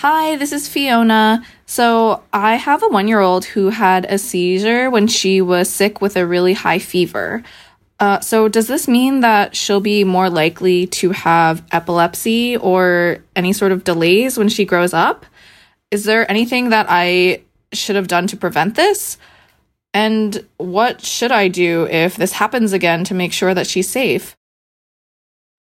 Hi, this is Fiona. So, I have a one year old who had a seizure when she was sick with a really high fever. Uh, so, does this mean that she'll be more likely to have epilepsy or any sort of delays when she grows up? Is there anything that I should have done to prevent this? And what should I do if this happens again to make sure that she's safe?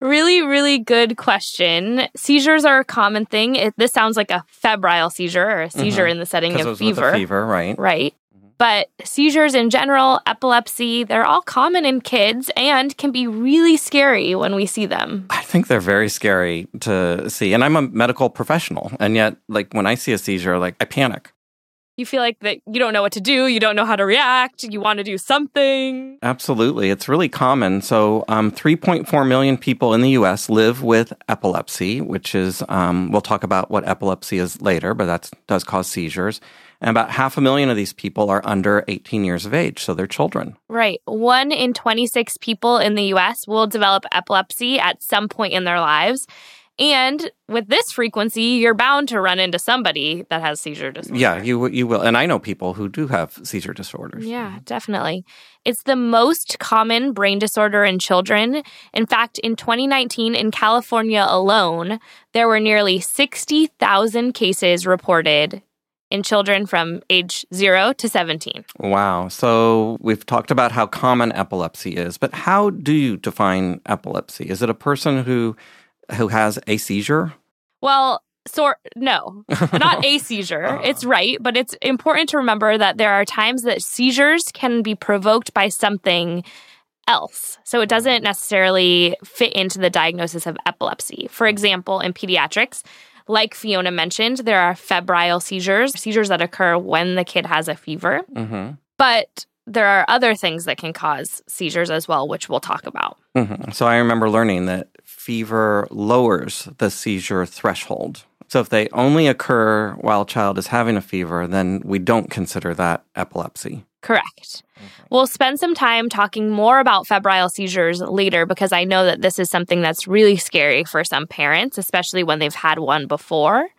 Really, really good question. Seizures are a common thing. It, this sounds like a febrile seizure or a seizure mm-hmm. in the setting of fever. fever, right? Right. Mm-hmm. But seizures in general, epilepsy, they're all common in kids and can be really scary when we see them. I think they're very scary to see. And I'm a medical professional. And yet, like, when I see a seizure, like, I panic you feel like that you don't know what to do, you don't know how to react, you want to do something. Absolutely. It's really common. So, um, 3.4 million people in the US live with epilepsy, which is, um, we'll talk about what epilepsy is later, but that does cause seizures. And about half a million of these people are under 18 years of age, so they're children. Right. One in 26 people in the US will develop epilepsy at some point in their lives. And with this frequency, you're bound to run into somebody that has seizure disorder. Yeah, you you will. And I know people who do have seizure disorders. Yeah, definitely. It's the most common brain disorder in children. In fact, in 2019 in California alone, there were nearly 60,000 cases reported in children from age 0 to 17. Wow. So we've talked about how common epilepsy is, but how do you define epilepsy? Is it a person who who has a seizure? Well, sort no, not a seizure. Uh-huh. It's right, but it's important to remember that there are times that seizures can be provoked by something else. So it doesn't necessarily fit into the diagnosis of epilepsy. For example, in pediatrics, like Fiona mentioned, there are febrile seizures, seizures that occur when the kid has a fever. Mm-hmm. But there are other things that can cause seizures as well, which we'll talk about. Mm-hmm. So I remember learning that fever lowers the seizure threshold. So if they only occur while a child is having a fever, then we don't consider that epilepsy. Correct. Okay. We'll spend some time talking more about febrile seizures later because I know that this is something that's really scary for some parents, especially when they've had one before.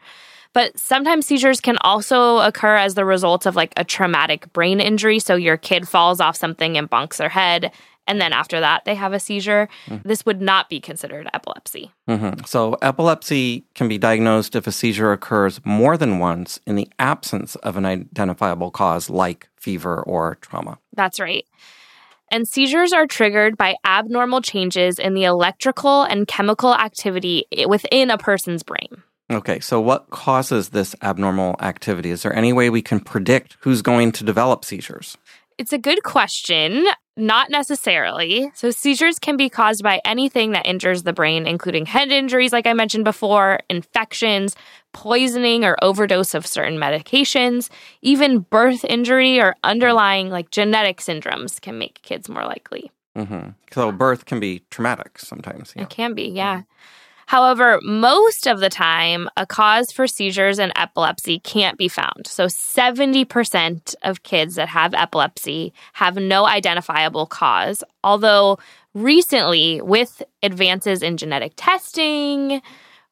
But sometimes seizures can also occur as the result of like a traumatic brain injury. So your kid falls off something and bonks their head. And then after that, they have a seizure. Mm-hmm. This would not be considered epilepsy. Mm-hmm. So, epilepsy can be diagnosed if a seizure occurs more than once in the absence of an identifiable cause like fever or trauma. That's right. And seizures are triggered by abnormal changes in the electrical and chemical activity within a person's brain. Okay, so what causes this abnormal activity? Is there any way we can predict who's going to develop seizures? It's a good question. Not necessarily. So, seizures can be caused by anything that injures the brain, including head injuries, like I mentioned before, infections, poisoning or overdose of certain medications, even birth injury or underlying like genetic syndromes can make kids more likely. Mm-hmm. So, birth can be traumatic sometimes. Yeah. It can be, yeah. Mm-hmm. However, most of the time, a cause for seizures and epilepsy can't be found. So 70% of kids that have epilepsy have no identifiable cause, although recently, with advances in genetic testing,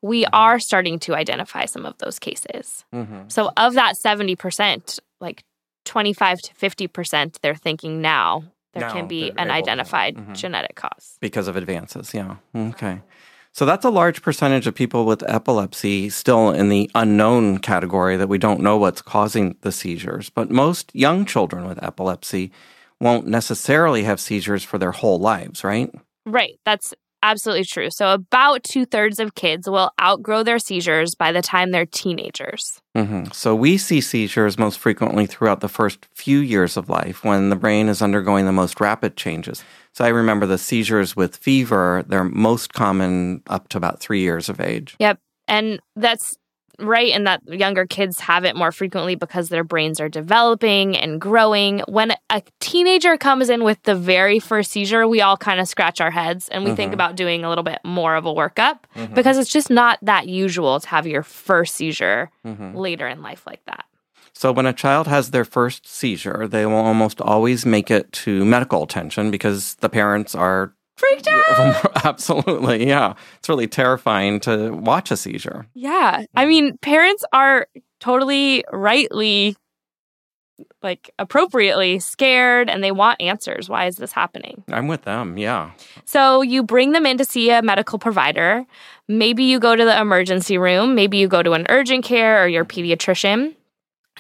we mm-hmm. are starting to identify some of those cases. Mm-hmm. So, of that 70%, like 25 to 50%, they're thinking now there now can be an identified mm-hmm. genetic cause. Because of advances, yeah. Okay. So that's a large percentage of people with epilepsy still in the unknown category that we don't know what's causing the seizures. But most young children with epilepsy won't necessarily have seizures for their whole lives, right? Right. That's absolutely true. So, about two thirds of kids will outgrow their seizures by the time they're teenagers. Mm-hmm. So, we see seizures most frequently throughout the first few years of life when the brain is undergoing the most rapid changes. So, I remember the seizures with fever, they're most common up to about three years of age. Yep. And that's right and that younger kids have it more frequently because their brains are developing and growing. When a teenager comes in with the very first seizure, we all kind of scratch our heads and we mm-hmm. think about doing a little bit more of a workup mm-hmm. because it's just not that usual to have your first seizure mm-hmm. later in life like that. So, when a child has their first seizure, they will almost always make it to medical attention because the parents are freaked out. Absolutely. Yeah. It's really terrifying to watch a seizure. Yeah. I mm. mean, parents are totally rightly like appropriately scared and they want answers. Why is this happening? I'm with them. Yeah. So you bring them in to see a medical provider. Maybe you go to the emergency room. Maybe you go to an urgent care or your pediatrician.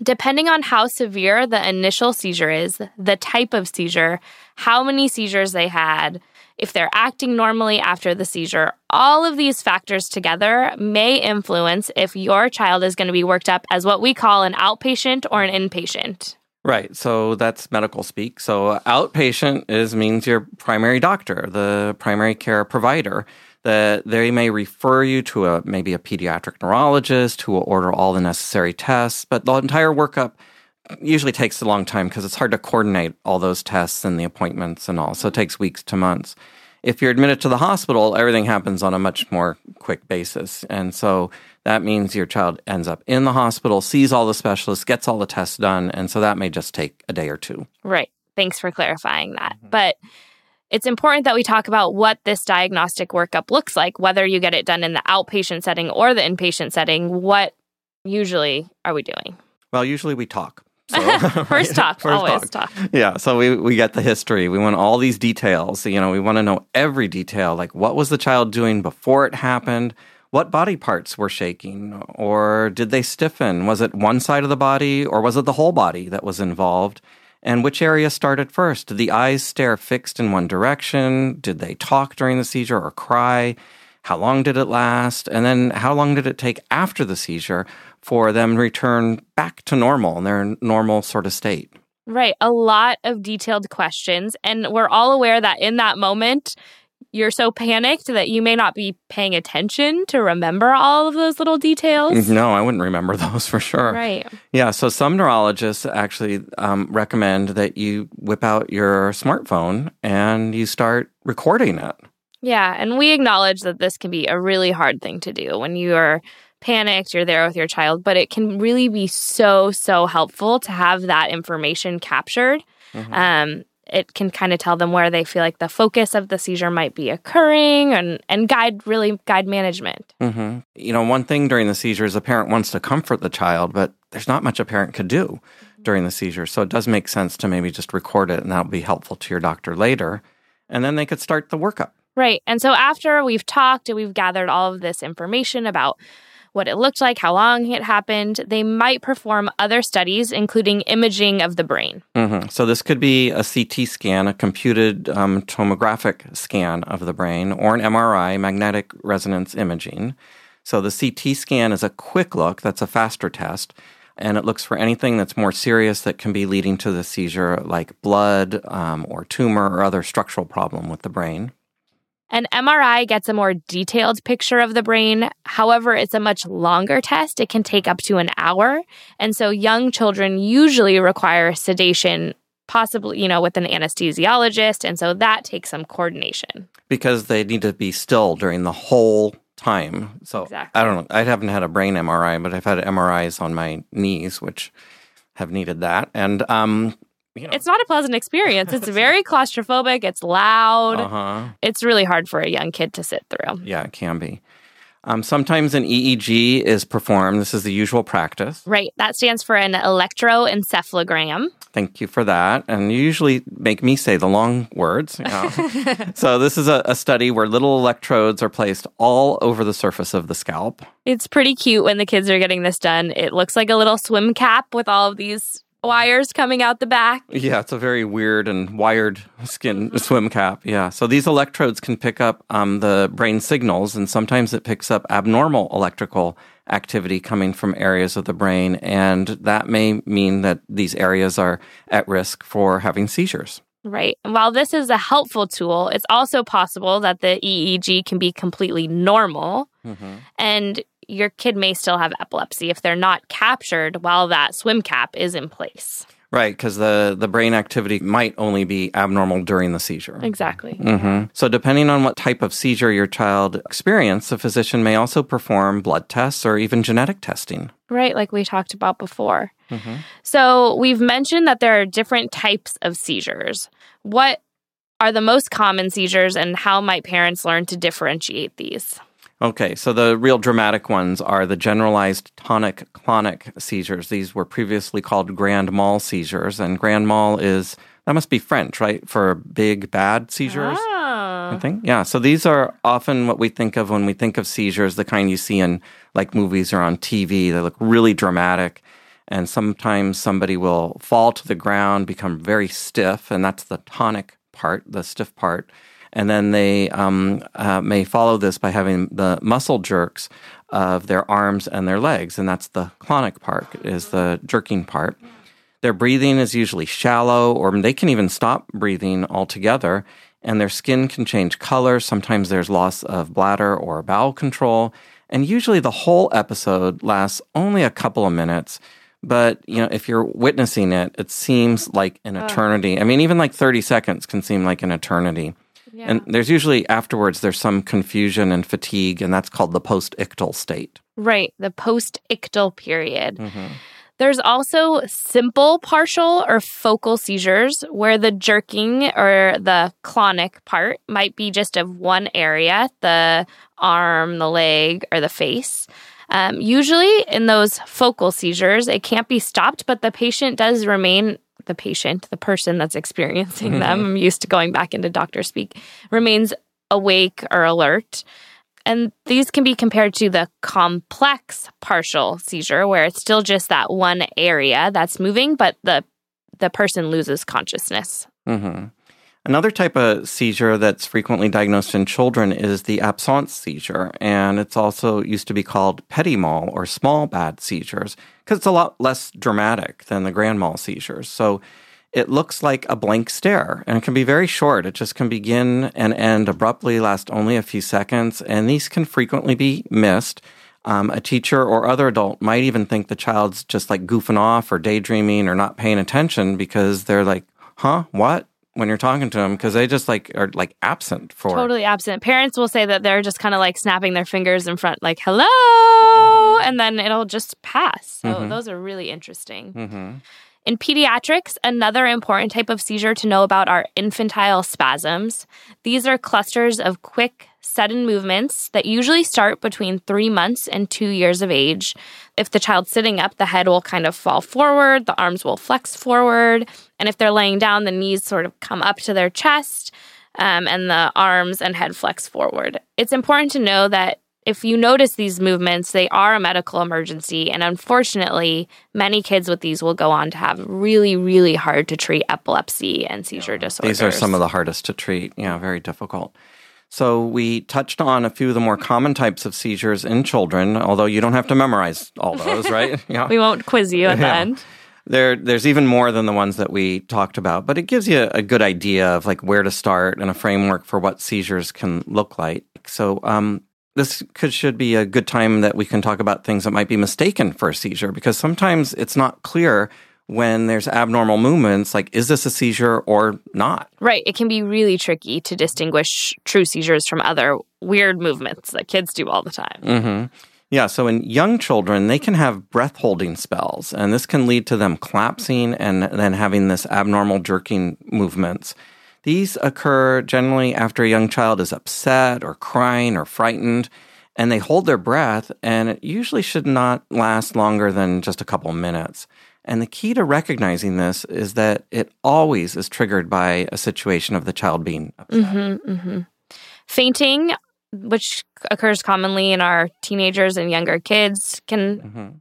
Depending on how severe the initial seizure is, the type of seizure, how many seizures they had, if they're acting normally after the seizure, all of these factors together may influence if your child is going to be worked up as what we call an outpatient or an inpatient. Right. So that's medical speak. So outpatient is means your primary doctor, the primary care provider that they may refer you to a maybe a pediatric neurologist who will order all the necessary tests, but the entire workup usually takes a long time because it's hard to coordinate all those tests and the appointments and all. So it takes weeks to months. If you're admitted to the hospital, everything happens on a much more quick basis. And so that means your child ends up in the hospital, sees all the specialists, gets all the tests done. And so that may just take a day or two. Right. Thanks for clarifying that. Mm-hmm. But it's important that we talk about what this diagnostic workup looks like, whether you get it done in the outpatient setting or the inpatient setting. What usually are we doing? Well, usually we talk. So, First talk, First always talk. talk. Yeah, so we, we get the history. We want all these details. You know, we want to know every detail, like what was the child doing before it happened? What body parts were shaking? Or did they stiffen? Was it one side of the body or was it the whole body that was involved? And which area started first? Did the eyes stare fixed in one direction? Did they talk during the seizure or cry? How long did it last? And then how long did it take after the seizure for them to return back to normal in their normal sort of state? Right. A lot of detailed questions. And we're all aware that in that moment, you're so panicked that you may not be paying attention to remember all of those little details. No, I wouldn't remember those for sure. Right. Yeah. So some neurologists actually um, recommend that you whip out your smartphone and you start recording it. Yeah. And we acknowledge that this can be a really hard thing to do when you are panicked, you're there with your child, but it can really be so, so helpful to have that information captured. Mm-hmm. Um, it can kind of tell them where they feel like the focus of the seizure might be occurring and, and guide really guide management. Mm-hmm. You know, one thing during the seizure is a parent wants to comfort the child, but there's not much a parent could do during the seizure. So it does make sense to maybe just record it and that'll be helpful to your doctor later. And then they could start the workup. Right. And so after we've talked and we've gathered all of this information about what it looked like, how long it happened. They might perform other studies, including imaging of the brain. Mm-hmm. So, this could be a CT scan, a computed um, tomographic scan of the brain, or an MRI, magnetic resonance imaging. So, the CT scan is a quick look, that's a faster test and it looks for anything that's more serious that can be leading to the seizure, like blood um, or tumor or other structural problem with the brain. An MRI gets a more detailed picture of the brain. However, it's a much longer test. It can take up to an hour. And so young children usually require sedation, possibly, you know, with an anesthesiologist. And so that takes some coordination. Because they need to be still during the whole time. So exactly. I don't know. I haven't had a brain MRI, but I've had MRIs on my knees, which have needed that. And um, you know. It's not a pleasant experience. It's very claustrophobic. It's loud. Uh-huh. It's really hard for a young kid to sit through. Yeah, it can be. Um, sometimes an EEG is performed. This is the usual practice. Right. That stands for an electroencephalogram. Thank you for that. And you usually make me say the long words. You know. so, this is a, a, study where little electrodes are placed all over the surface of the scalp. It's pretty cute when the kids are getting this done. It looks like a little swim cap with all of these wires coming out the back. Yeah, it's a very weird and wired skin swim cap. Yeah. So these electrodes can pick up um, the brain signals, and sometimes it picks up abnormal electrical activity coming from areas of the brain. And that may mean that these areas are at risk for having seizures. Right. And while this is a helpful tool, it's also possible that the EEG can be completely normal. Mm-hmm. And your kid may still have epilepsy if they're not captured while that swim cap is in place. Right, because the, the brain activity might only be abnormal during the seizure. Exactly. hmm So, depending on what type of seizure your child experienced, the physician may also perform blood tests or even genetic testing. Right, like we talked about before. So, we've mentioned that there are different types of seizures. What are the most common seizures, and how might parents learn to differentiate these? Okay, so the real dramatic ones are the generalized tonic clonic seizures. These were previously called grand mal seizures, and grand mal is that must be French, right, for big bad seizures. Ah. I Oh. think. Yeah. So these are often what we think of when we think of seizures, the kind you see in like movies or on TV. They look really dramatic. And sometimes somebody will fall to the ground, become very stiff, and that's the tonic part, the stiff part. And then they um, uh, may follow this by having the muscle jerks of their arms and their legs, and that's the clonic part, is the jerking part. Their breathing is usually shallow, or they can even stop breathing altogether, and their skin can change color. Sometimes there's loss of bladder or bowel control, and usually the whole episode lasts only a couple of minutes. But you know, if you're witnessing it, it seems like an eternity. I mean, even like 30 seconds can seem like an eternity. Yeah. And there's usually afterwards there's some confusion and fatigue, and that's called the post-ictal state. Right, the post ictal period. There's also simple partial or focal seizures where the jerking or the clonic part might be just of one area the arm, the leg, or the face. Um, usually, in those focal seizures, it can't be stopped, but the patient does remain the patient, the person that's experiencing them. I'm used to going back into doctor speak, remains awake or alert. And these can be compared to the complex partial seizure, where it's still just that one area that's moving, but the the person loses consciousness. hmm Another type of seizure that's frequently diagnosed in children is the absence seizure, and it's also used to be called petit mal or small bad seizures because it's a lot less dramatic than the grand mal seizures. So it looks like a blank stare, and it can be very short. It just can begin and end abruptly, last only a few seconds, and these can frequently be missed. Um, a teacher or other adult might even think the child's just like goofing off or daydreaming or not paying attention because they're like, huh, what? When you're talking to them, because they just like are like absent for. Totally absent. Parents will say that they're just kind of like snapping their fingers in front, like "hello," and then it'll just pass. So those are really interesting. hmm In pediatrics, another important type of seizure to know about are infantile spasms. These are clusters of quick, sudden movements that usually start between three months and two years of age. If the child's sitting up, the head will kind of fall forward, the arms will flex forward, and if they're laying down, the knees sort of come up to their chest, um, and the arms and head flex forward. It's important to know that if you notice these movements, they are a medical emergency. And unfortunately, many kids with these will go on to have really, really hard to treat epilepsy and seizure disorders. These are some of the hardest to treat. Yeah, very difficult. So we touched on a few of the more common types of seizures in children, although you don't have to memorize all those, right? Yeah. We won't quiz you at the end. There, there's even more than the ones that we talked about, but it gives you a good idea of like where to start and a framework for what seizures can look like. So, um, this could should be a good time that we can talk about things that might be mistaken for a seizure because sometimes it's not clear when there's abnormal movements. Like, is this a seizure or not? Right. It can be really tricky to distinguish true seizures from other weird movements that kids do all the time. hmm Yeah, so in young children, they can have breath holding spells, and this can lead to them collapsing and then having this abnormal jerking movements. These occur generally after a young child is upset or crying or frightened, and they hold their breath, and it usually should not last longer than just a couple minutes. And the key to recognizing this is that it always is triggered by a situation of the child being upset. hmm hmm Fainting, which occurs commonly in our teenagers and younger kids, can Mhm.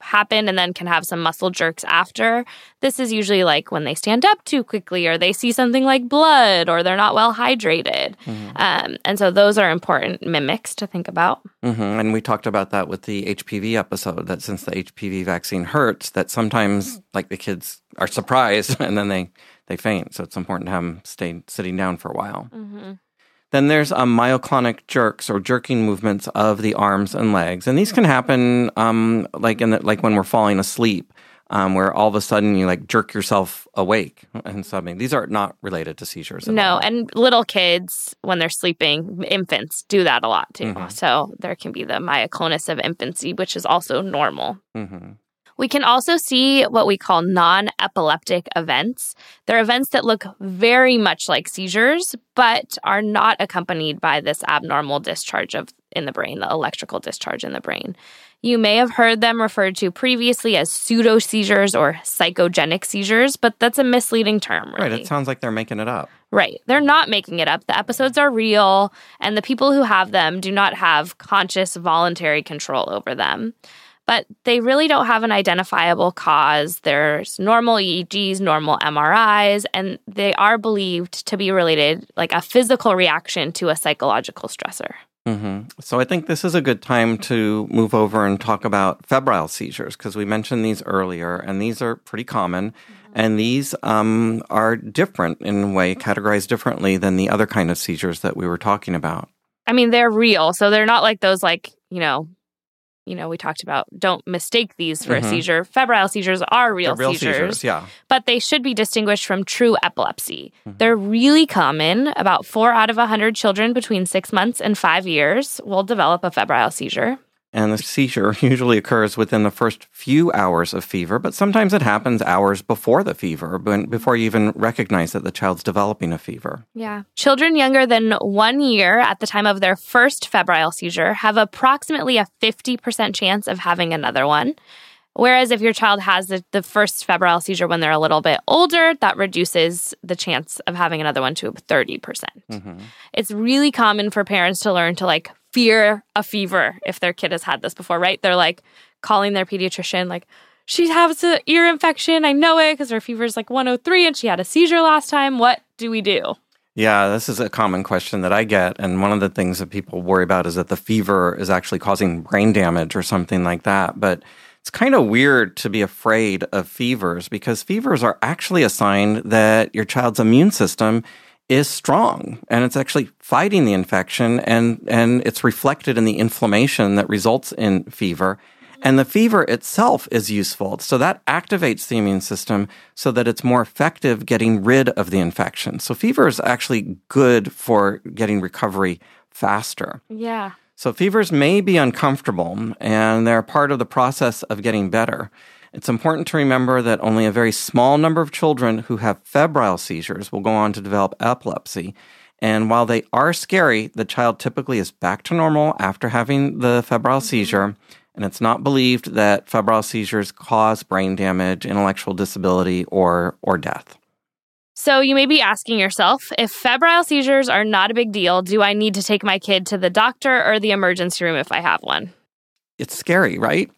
happen and then can have some muscle jerks after. This is usually like when they stand up too quickly or they see something like blood or they're not well hydrated. Um, and so those are important mimics to think about. hmm And we talked about that with the HPV episode. That since the HPV vaccine hurts, that sometimes like the kids are surprised and then they they faint. So it's important to have them stay sitting down for a while. Then there's um, myoclonic jerks or jerking movements of the arms and legs, and these can happen um, like in the, like when we're falling asleep, um, where all of a sudden you like jerk yourself awake and something. These are not related to seizures. at No, all. and little kids when they're sleeping, infants do that a lot too. Mhm. So there can be the myoclonus of infancy, which is also normal. Mhm. We can also see what we call non epileptic events. They're events that look very much like seizures, but are not accompanied by this abnormal discharge of in the brain, the electrical discharge in the brain. You may have heard them referred to previously as pseudo seizures or psychogenic seizures, but that's a misleading term, really. Right. It sounds like they're making it up. Right. They're not making it up. The episodes are real, and the people who have them do not have conscious, voluntary control over them. But they really don't have an identifiable cause. There's normal EEGs, normal MRIs, and they are believed to be related, like a physical reaction to a psychological stressor. hmm So I think this is a good time to move over and talk about febrile seizures because we mentioned these earlier, and these are pretty common, and these um, are different in a way, categorized differently than the other kind of seizures that we were talking about. I mean, they're real, so they're not like those, like, you know, you know, we talked about don't mistake these for Mhm. a seizure. Febrile seizures are real, real seizures. seizures, yeah. but they should be distinguished from true epilepsy. Mhm. They're really common. About four out of a 100 children between six months and five years will develop a febrile seizure. And the seizure usually occurs within the first few hours of fever, but sometimes it happens hours before the fever, before you even recognize that the child's developing a fever. Yeah. Children younger than one year at the time of their first febrile seizure have approximately a 50% chance of having another one. Whereas if your child has the, the first febrile seizure when they're a little bit older, that reduces the chance of having another one to 30%. percent hmm it's really common for parents to learn to like fear a fever if their kid has had this before, right? They're like calling their pediatrician, like, she has an ear infection. I know it because her fever is like 103 and she had a seizure last time. What do we do? Yeah, this is a common question that I get. And one of the things that people worry about is that the fever is actually causing brain damage or something like that. But it's kind of weird to be afraid of fevers because fevers are actually a sign that your child's immune system is strong and it's actually fighting the infection and, and it's reflected in the inflammation that results in fever. And the fever itself is useful. So that activates the immune system so that it's more effective getting rid of the infection. So fever is actually good for getting recovery faster. Yeah. So fevers may be uncomfortable and they're part of the process of getting better. It's important to remember that only a very small number of children who have febrile seizures will go on to develop epilepsy. And while they are scary, the child typically is back to normal after having the febrile mm-hmm. seizure. And it's not believed that febrile seizures cause brain damage, intellectual disability, or, or death. So you may be asking yourself if febrile seizures are not a big deal, do I need to take my kid to the doctor or the emergency room if I have one? It's scary, right?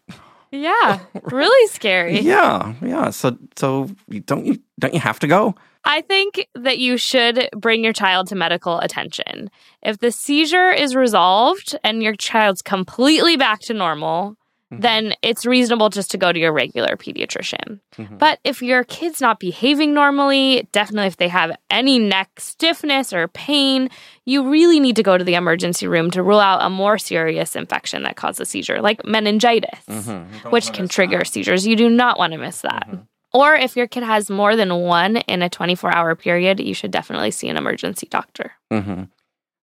Yeah, really scary. Yeah, yeah. So, so don't you don't you have to go? I think that you should bring your child to medical attention. If the seizure is resolved and your child's completely back to normal, Mhm. then it's reasonable just to go to your regular pediatrician. Mhm. But if your kid's not behaving normally, definitely if they have any neck stiffness or pain, you really need to go to the emergency room to rule out a more serious infection that causes seizure, like meningitis Mhm. which can trigger seizures. You do not want to miss that. Mhm. Or if your kid has more than one in a 24 hour period, you should definitely see an emergency doctor. hmm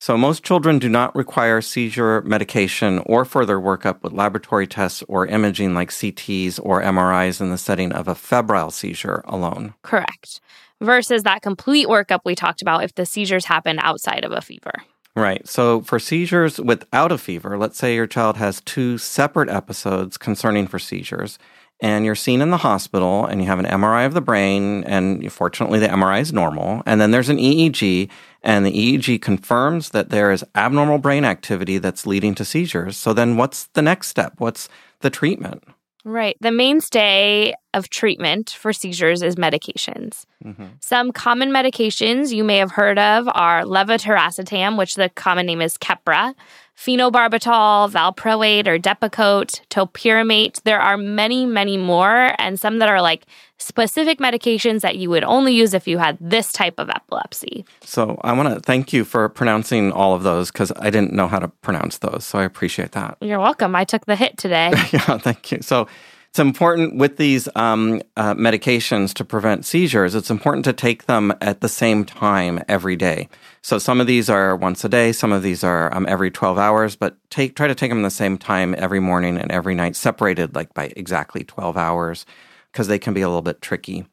So, most children do not require seizure medication or further workup with laboratory tests or imaging like CTs or MRIs in the setting of a febrile seizure alone. Correct. Versus that complete workup we talked about if the seizures happen outside of a fever. Right. So, for seizures without a fever, let's say your child has two separate episodes concerning for seizures, and you're seen in the hospital and you have an MRI of the brain, and fortunately the MRI is normal, and then there's an EEG, and the EEG confirms that there is abnormal brain activity that's leading to seizures. So, then what's the next step? What's the treatment? Right. The mainstay of treatment for seizures is medications. Mm-hmm. Some common medications you may have heard of are levetiracetam, which the common name is Keppra, phenobarbital, valproate or Depakote, topiramate. There are many, many more, and some that are like specific medications that you would only use if you had this type of epilepsy. So I want to thank you for pronouncing all of those because I didn't know how to pronounce those. So I appreciate that. You're welcome. I took the hit today. yeah, thank you. So it's important with these um, uh, medications to prevent seizures. It's important to take them at the same time every day. So some of these are once a day, some of these are um, every 12 hours, but take try to take them the same time every morning and every night, separated like by exactly 12 hours, because they can be a little bit tricky.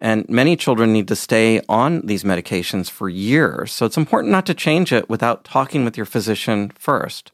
And many children need to stay on these medications for years. So it's important not to change it without talking with your physician first.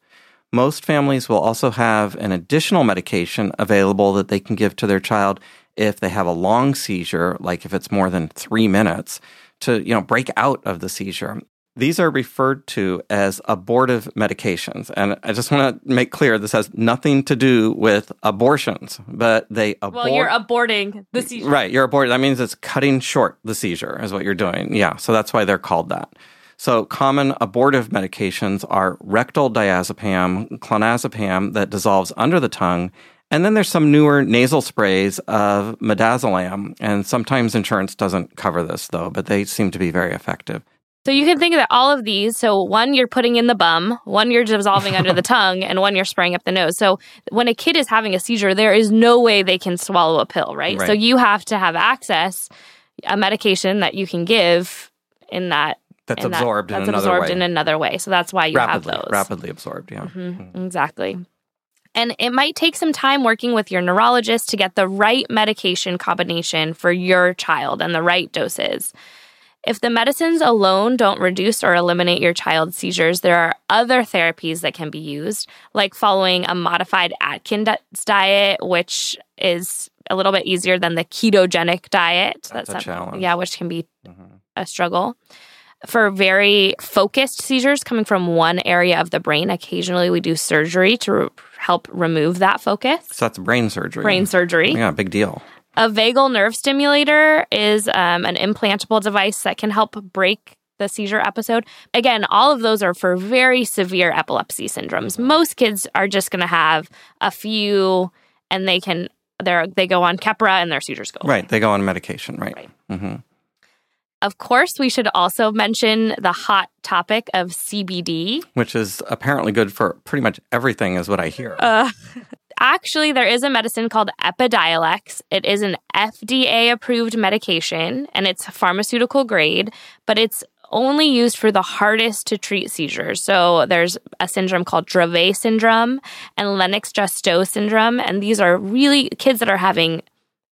Most families will also have an additional medication available that they can give to their child if they have a long seizure, like if it's more than three minutes, to you know break out of the seizure. These are referred to as abortive medications. And I just want to make clear this has nothing to do with abortions, but they abort. Well, you're aborting the seizure. Right. You're aborting. That means it's cutting short the seizure, is what you're doing. Yeah. So that's why they're called that. So common abortive medications are rectal diazepam, clonazepam that dissolves under the tongue, and then there's some newer nasal sprays of midazolam, and sometimes insurance doesn't cover this though, but they seem to be very effective. So you can think that all of these, so one you're putting in the bum, one you're dissolving under the tongue, and one you're spraying up the nose. So when a kid is having a seizure, there is no way they can swallow a pill, right? Right. So you have to have access a medication that you can give in that That's in that- absorbed in that's another absorbed way. in another way. So that's why you rapidly, have those. rapidly absorbed. Yeah. Mhm, Exactly. And it might take some time working with your neurologist to get the right medication combination for your child and the right doses. If the medicines alone don't reduce or eliminate your child's seizures, there are other therapies that can be used, like following a modified Atkins diet, which is a little bit easier than the ketogenic diet. That's a some- challenge. Mm-hmm. Yeah, which can be a struggle. For very focused seizures coming from one area of the brain, occasionally we do surgery to re- help remove that focus. So that's brain surgery. Brain surgery. Yeah, big deal. A vagal nerve stimulator is um, an implantable device that can help break the seizure episode. Again, all of those are for very severe epilepsy syndromes. Most kids are just going to have a few, and they can they they go on Keppra and their seizures go. away. Right. They go on medication. Right. Right. hmm Of course, we should also mention the hot topic of CBD. Which is apparently good for pretty much everything, is what I hear. Uh, actually, there is a medicine called Epidiolex. It is an FDA approved medication and it's pharmaceutical grade, but it's only used for the hardest to treat seizures. So there's a syndrome called Dravet syndrome and Lennox-Gastaut syndrome, and these are really kids that are having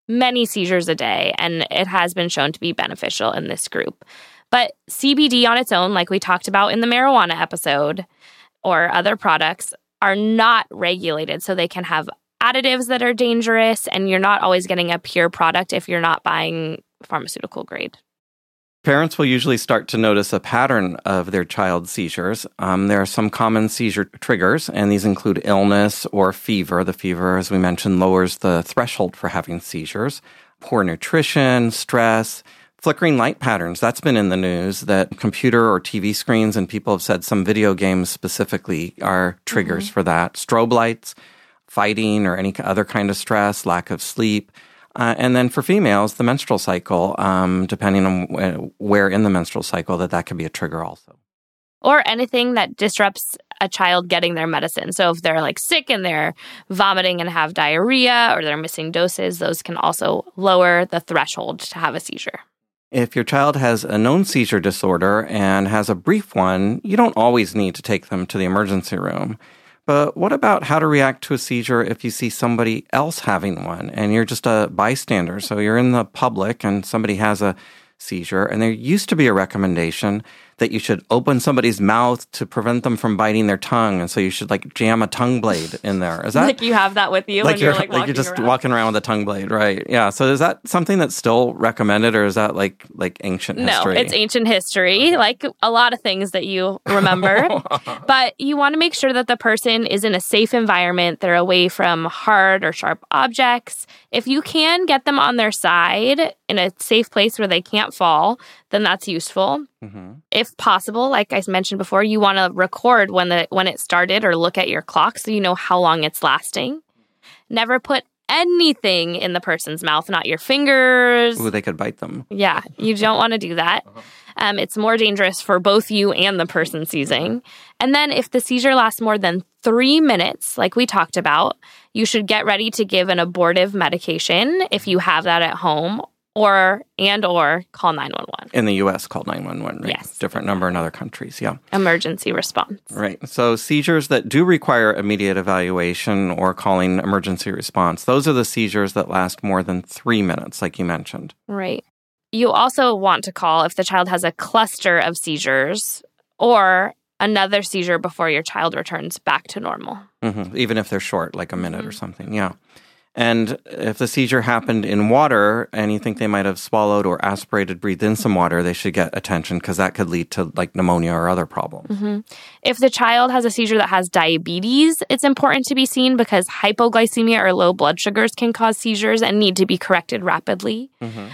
many seizures a day, and it has been shown to be beneficial in this group. But CBD on its own, like we talked about in the marijuana episode, or other products are not regulated. So they can have additives that are dangerous, and you're not always getting a pure product if you're not buying pharmaceutical grade. Parents will usually start to notice a pattern of their child's seizures. Um, there are some common seizure triggers, and these include illness or fever. The fever, as we mentioned, lowers the threshold for having seizures. Poor nutrition, stress, flickering light patterns. That's been in the news that computer or TV screens, and people have said some video games specifically are triggers for that. Strobe lights, fighting, or any other kind of stress, lack of sleep. Uh, and then for females, the menstrual cycle, um, depending on wh- where in the menstrual cycle, that that could be a trigger also. Or anything that disrupts a child getting their medicine. So if they're like sick and they're vomiting and have diarrhea or they're missing doses, those can also lower the threshold to have a seizure. If your child has a known seizure disorder and has a brief one, you don't always need to take them to the emergency room. But what about how to react to a seizure if you see somebody else having one and you're just a bystander? So you're in the public and somebody has a seizure, and there used to be a recommendation that you should open somebody's mouth to prevent them from biting their tongue, and so you should like jam a tongue blade in there. Is that like you have that with you when you're you're like, walking you're just around. walking around with a tongue blade, right? Yeah. So is that something that's still recommended, or is that like like ancient No, history? it's ancient history, like a lot of things that you remember. but you want to make sure that the person is in a safe environment. They're away from hard or sharp objects. If you can get them on their side in a safe place where they can't fall, then that's useful. Mhm. If possible, like I mentioned before, you want to record when the when it started or look at your clock so you know how long it's lasting. Never put anything in the person's mouth, not your fingers. Ooh, they could bite them. Yeah, you don't want to do that. Um, it's more dangerous for both you and the person seizing. And then, if the seizure lasts more than three minutes, like we talked about, you should get ready to give an abortive medication if you have that at home, or and or call 911 In the US, call 911, right? Yes. Different number in other countries, yeah. emergency response Right. So seizures that do require immediate evaluation or calling emergency response, those are the seizures that last more than three minutes, like you mentioned. right you also want to call if the child has a cluster of seizures or another seizure before your child returns back to normal hmm Even if they're short, like a minute or something, yeah. And if the seizure happened in water and you think they might have swallowed or aspirated, breathed in some water, they should get attention because that could lead to like pneumonia or other problems. If the child has a seizure that has diabetes, it's important to be seen because hypoglycemia or low blood sugars can cause seizures and need to be corrected rapidly.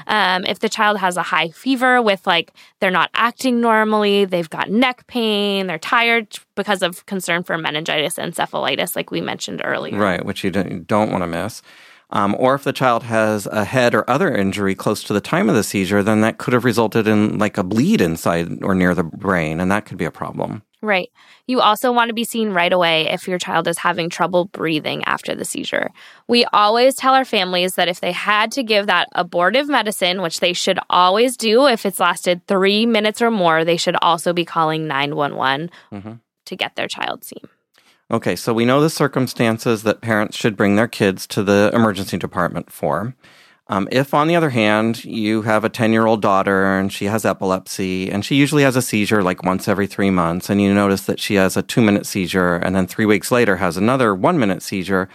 Um, if the child has a high fever with like they're not acting normally, they've got neck pain, they're tired because of concern for meningitis and encephalitis, like we mentioned earlier. Right, which you don't, don't want to miss. Um, or if the child has a head or other injury close to the time of the seizure, then that could have resulted in like a bleed inside or near the brain, and that could be a problem. Right. You also want to be seen right away if your child is having trouble breathing after the seizure. We always tell our families that if they had to give that abortive medicine, which they should always do if it's lasted three minutes or more, they should also be calling 911 to get their child seen. Okay, so we know the circumstances that parents should bring their kids to the emergency department for. Um, if, on the other hand, you have a 10 year old daughter and she has epilepsy and she usually has a seizure like once every three months, and you notice that she has a two minute seizure and then three weeks later has another one minute seizure,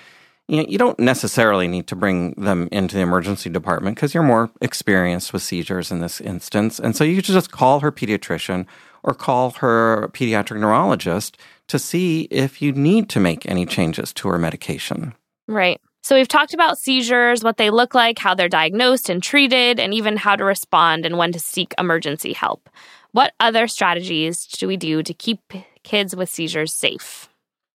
you, you don't necessarily need to bring them into the emergency department because you're more experienced with seizures in this instance. And so you should just call her pediatrician or call her pediatric neurologist to see if you need to make any changes to her medication. Right. So we've talked about seizures, what they look like, how they're diagnosed and treated, and even how to respond and when to seek emergency help. What other strategies do we do to keep kids with seizures safe?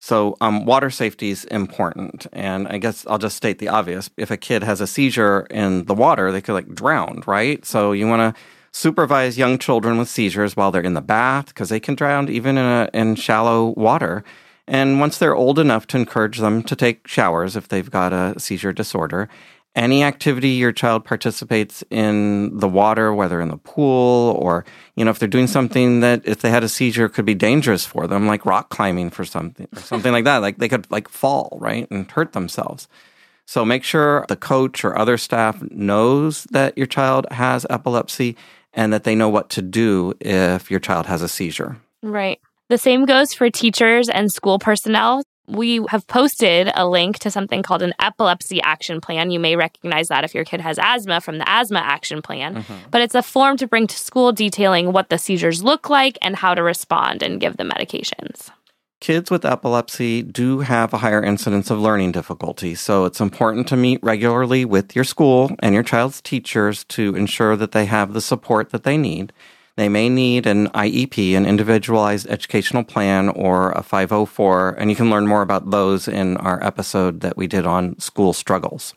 So, um, water safety is important. And I guess I'll just state the obvious. If a kid has a seizure in the water, they could like drown, right? So, you want to supervise young children with seizures while they're in the bath because they can drown even in, a, in shallow water. And once they're old enough to encourage them to take showers if they've got a seizure disorder, any activity your child participates in the water, whether in the pool or, you know, if they're doing something that if they had a seizure could be dangerous for them, like rock climbing for something, or something like that, like they could like fall, right, and hurt themselves. So make sure the coach or other staff knows that your child has epilepsy and that they know what to do if your child has a seizure. Right. The same goes for teachers and school personnel. We have posted a link to something called an epilepsy action plan. You may recognize that if your kid has asthma from the asthma action plan. Mm-hmm. But it's a form to bring to school detailing what the seizures look like and how to respond and give the medications. Kids with epilepsy do have a higher incidence of learning difficulty, so it's important to meet regularly with your school and your child's teachers to ensure that they have the support that they need. They may need an IEP, an individualized educational plan, or a 504, and you can learn more about those in our episode that we did on school struggles.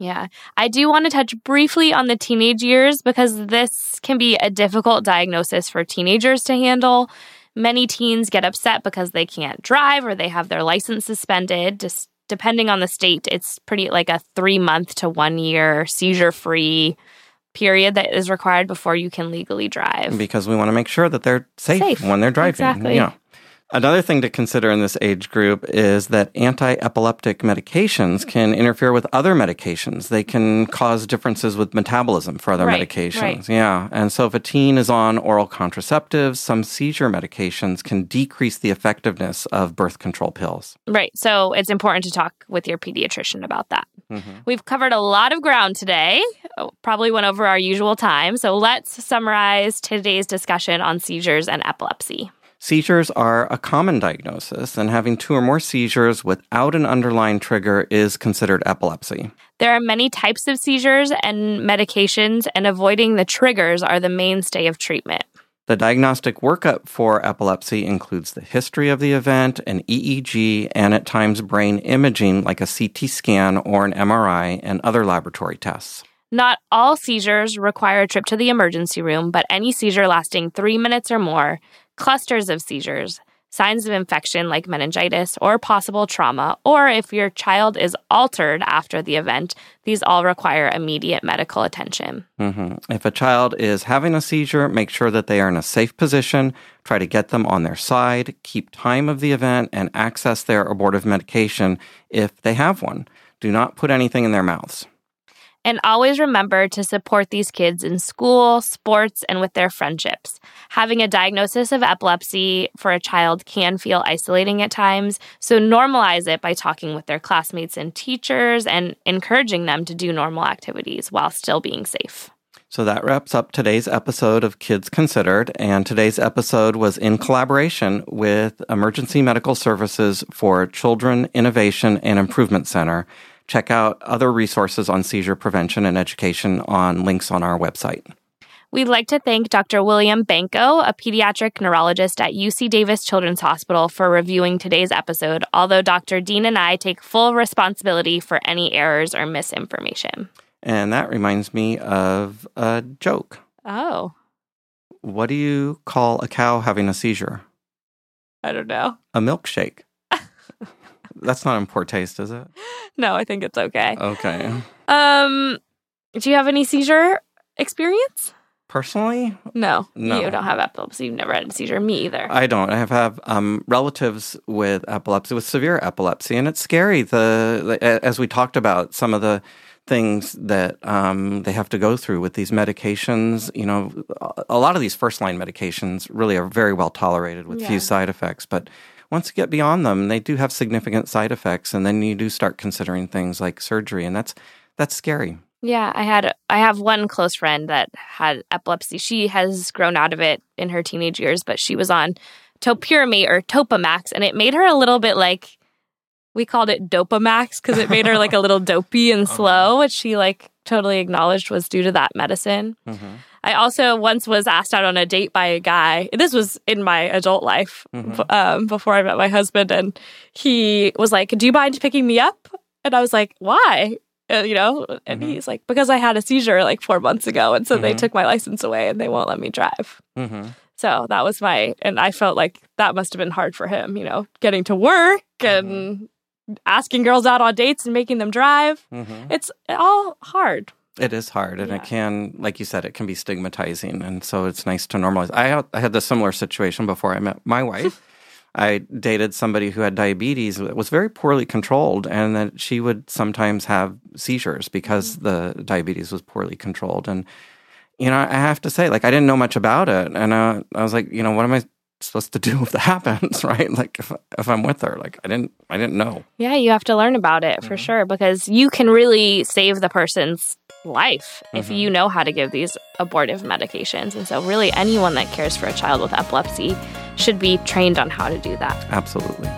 Yeah. I do want to touch briefly on the teenage years because this can be a difficult diagnosis for teenagers to handle. Many teens get upset because they can't drive or they have their license suspended. Just depending on the state, it's pretty like a three month to one year seizure free period that is required before you can legally drive. because we want to make sure that they're safe, Safe. when they're driving. Exactly. Yeah. Another thing to consider in this age group is that anti epileptic medications mm. can interfere with other medications. They can cause differences with metabolism for other Right, medications. right. Yeah. And so if a teen is on oral contraceptives, some seizure medications can decrease the effectiveness of birth control pills. Right. So it's important to talk with your pediatrician about that. Mm-hmm. We've covered a lot of ground today, Oh, probably went over our usual time. So let's summarize today's discussion on seizures and epilepsy. Seizures are a common diagnosis, and having two or more seizures without an underlying trigger is considered epilepsy. There are many types of seizures and medications, and avoiding the triggers are the mainstay of treatment. The diagnostic workup for epilepsy includes the history of the event, an EEG, and at times brain imaging like a CT scan or an MRI and other laboratory tests. Not all seizures require a trip to the emergency room, but any seizure lasting three minutes or more, clusters of seizures, signs of infection like meningitis or possible trauma, or if your child is altered after the event, these all require immediate medical attention. Mm-hmm. If a child is having a seizure, make sure that they are in a safe position. Try to get them on their side, keep time of the event, and access their abortive medication if they have one. Do not put anything in their mouths. And always remember to support these kids in school, sports, and with their friendships. Having a diagnosis of epilepsy for a child can feel isolating at times, so normalize it by talking with their classmates and teachers and encouraging them to do normal activities while still being safe. So that wraps up today's episode of Kids Considered. And today's episode was in collaboration with Emergency Medical Services for Children Innovation and Improvement Center check out other resources on seizure prevention and education on links on our website. We'd like to thank Dr. William Banco, a pediatric neurologist at UC Davis Children's Hospital, for reviewing today's episode, although Dr. Dean and I take full responsibility for any errors or misinformation. And that reminds me of a joke. Oh. What do you call a cow having a seizure? I don't know. A milkshake. That's not in poor taste, is it? No, I think it's okay. Okay. Um, do you have any seizure experience? Personally, No, No. you don't have epilepsy. You've never had a seizure. Me either. I don't. I have have um, relatives with epilepsy, with severe epilepsy, and it's scary. The, the as we talked about some of the things that um, they have to go through with these medications. You know, a lot of these first line medications really are very well tolerated with Yeah. few side effects, but once you get beyond them, they do have significant side effects, and then you do start considering things like surgery, and that's that's scary. Yeah, I had I have one close friend that had epilepsy. She has grown out of it in her teenage years, but she was on topiramate or Topamax, and it made her a little bit like we called it Dopamax because it made her like a little dopey and slow, which she like totally acknowledged was due to that medicine. Mm-hmm. I also once was asked out on a date by a guy. This was in my adult life Mhm. um, before I met my husband, and he was like, "Do you mind picking me up?" And I was like, "Why?" Uh, you know, and Mhm. he's like, "Because I had a seizure like four months ago, and so they Mhm. took my license away and they won't let me drive." Mm-hmm. So that was my, and I felt like that must have been hard for him. You know, getting to work and asking girls out on dates and making them drive. Mm-hmm. It's all hard. It is hard, and Yeah. it can, like you said, it can be stigmatizing, and so it's nice to normalize. I had, I had a similar situation before I met my wife. I dated somebody who had diabetes that was very poorly controlled, and that she would sometimes have seizures because the diabetes was poorly controlled. And you know, I have to say, like, I didn't know much about it, and uh, I was like, you know, what am I supposed to do if that happens, right? Like, if if I'm with her, like, I didn't, I didn't know. Yeah, you have to learn about it for Mhm. sure because you can really save the person's life if Mhm. you know how to give these abortive medications. And so, really, anyone that cares for a child with epilepsy should be trained on how to do that. Absolutely.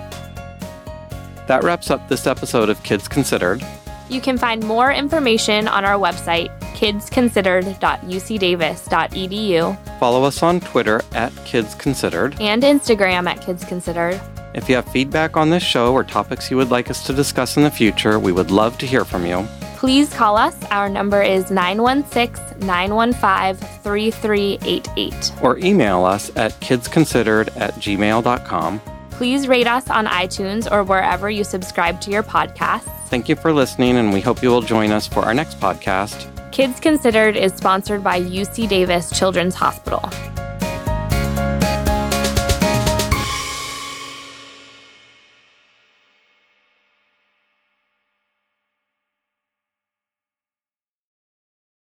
That wraps up this episode of Kids Considered. You can find more information on our website, kidsconsidered.ucdavis.edu, Follow us on Twitter at Kids Considered. and Instagram at Kids Considered. If you have feedback on this show or topics you would like us to discuss in the future, we would love to hear from you. Please call us. Our number is 916 915 3388. Or email us at kidsconsidered at gmail.com. Please rate us on iTunes or wherever you subscribe to your podcasts. Thank you for listening, and we hope you will join us for our next podcast. Kids Considered is sponsored by UC Davis Children's Hospital.